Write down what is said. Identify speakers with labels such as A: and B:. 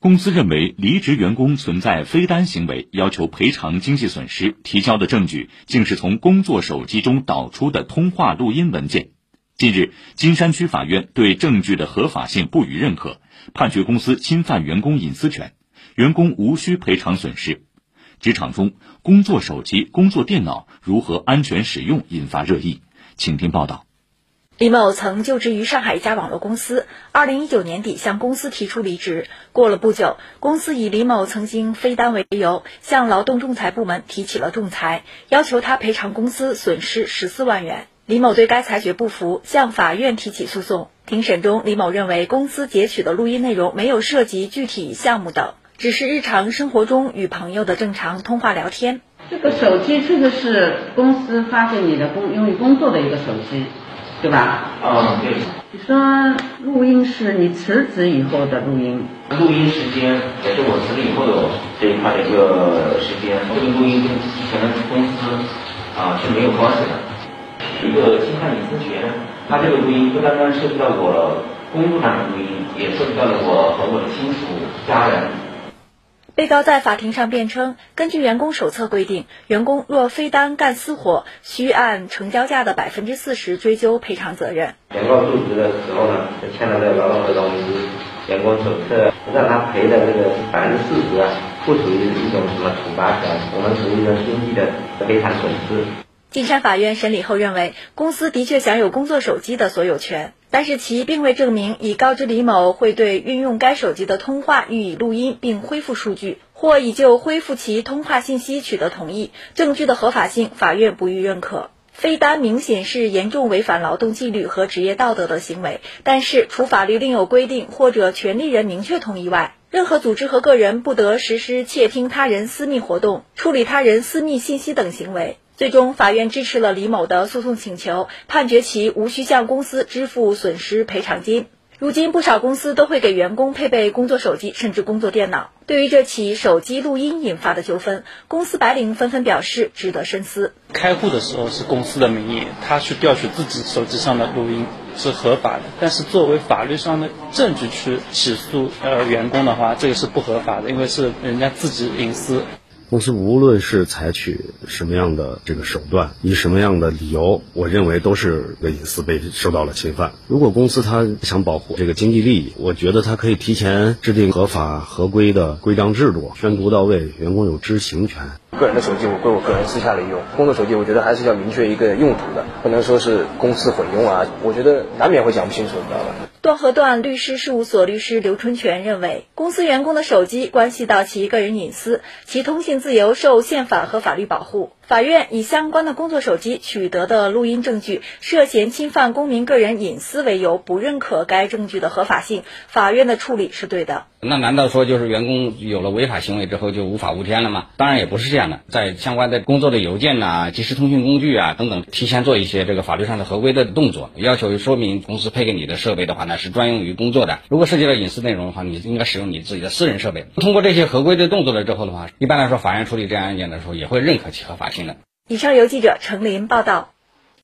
A: 公司认为离职员工存在非单行为，要求赔偿经济损失，提交的证据竟是从工作手机中导出的通话录音文件。近日，金山区法院对证据的合法性不予认可，判决公司侵犯员工隐私权，员工无需赔偿损失。职场中，工作手机、工作电脑如何安全使用引发热议，请听报道。
B: 李某曾就职于上海一家网络公司，二零一九年底向公司提出离职。过了不久，公司以李某曾经非单为由，向劳动仲裁部门提起了仲裁，要求他赔偿公司损失十四万元。李某对该裁决不服，向法院提起诉讼。庭审中，李某认为公司截取的录音内容没有涉及具体项目等，只是日常生活中与朋友的正常通话聊天。
C: 这个手机确实是公司发给你的工用于工作的一个手机。对吧？
D: 嗯，对。
C: 你说录音是你辞职以后的录音？
D: 录音时间也是我辞职以后的这一块的一个时间。这个录音跟之前的公司啊是没有关系的。一个侵犯隐私权，它这个录音不单单涉及到我工作上的录音，也涉及到了我和我的亲属家人。
B: 被告在法庭上辩称，根据员工手册规定，员工若非单干私活，需按成交价的百分之四十追究赔偿责任。
E: 原告入职的时候呢，签了这个劳动合同与员工手册，让他赔的这个百分之四十啊，不属于一种什么处罚权，我们属于一种经济的赔偿损失。
B: 金山法院审理后认为，公司的确享有工作手机的所有权，但是其并未证明已告知李某会对运用该手机的通话予以录音并恢复数据，或已就恢复其通话信息取得同意。证据的合法性，法院不予认可。非单明显是严重违反劳动纪律和职业道德的行为，但是除法律另有规定或者权利人明确同意外，任何组织和个人不得实施窃听他人私密活动、处理他人私密信息等行为。最终，法院支持了李某的诉讼请求，判决其无需向公司支付损失赔偿金。如今，不少公司都会给员工配备工作手机，甚至工作电脑。对于这起手机录音引发的纠纷，公司白领纷纷表示值得深思。
F: 开户的时候是公司的名义，他去调取自己手机上的录音是合法的，但是作为法律上的证据去起诉呃员工的话，这个是不合法的，因为是人家自己隐私。
G: 公司无论是采取什么样的这个手段，以什么样的理由，我认为都是个隐私被受到了侵犯。如果公司他想保护这个经济利益，我觉得他可以提前制定合法合规的规章制度，宣读到位，员工有知情权。
H: 个人的手机我归我个人私下里用，工作手机我觉得还是要明确一个用途的，不能说是公司混用啊。我觉得难免会讲不清楚，你知道吧？
B: 庄河段律师事务所律师刘春全认为，公司员工的手机关系到其个人隐私，其通信自由受宪法和法律保护。法院以相关的工作手机取得的录音证据涉嫌侵犯公民个人隐私为由，不认可该证据的合法性。法院的处理是对的。
I: 那难道说就是员工有了违法行为之后就无法无天了吗？当然也不是这样的，在相关的工作的邮件呐、即时通讯工具啊等等，提前做一些这个法律上的合规的动作，要求说明公司配给你的设备的话呢是专用于工作的。如果涉及到隐私内容的话，你应该使用你自己的私人设备。通过这些合规的动作了之后的话，一般来说法院处理这样案件的时候也会认可其合法性。
B: 以上由记者程琳报道。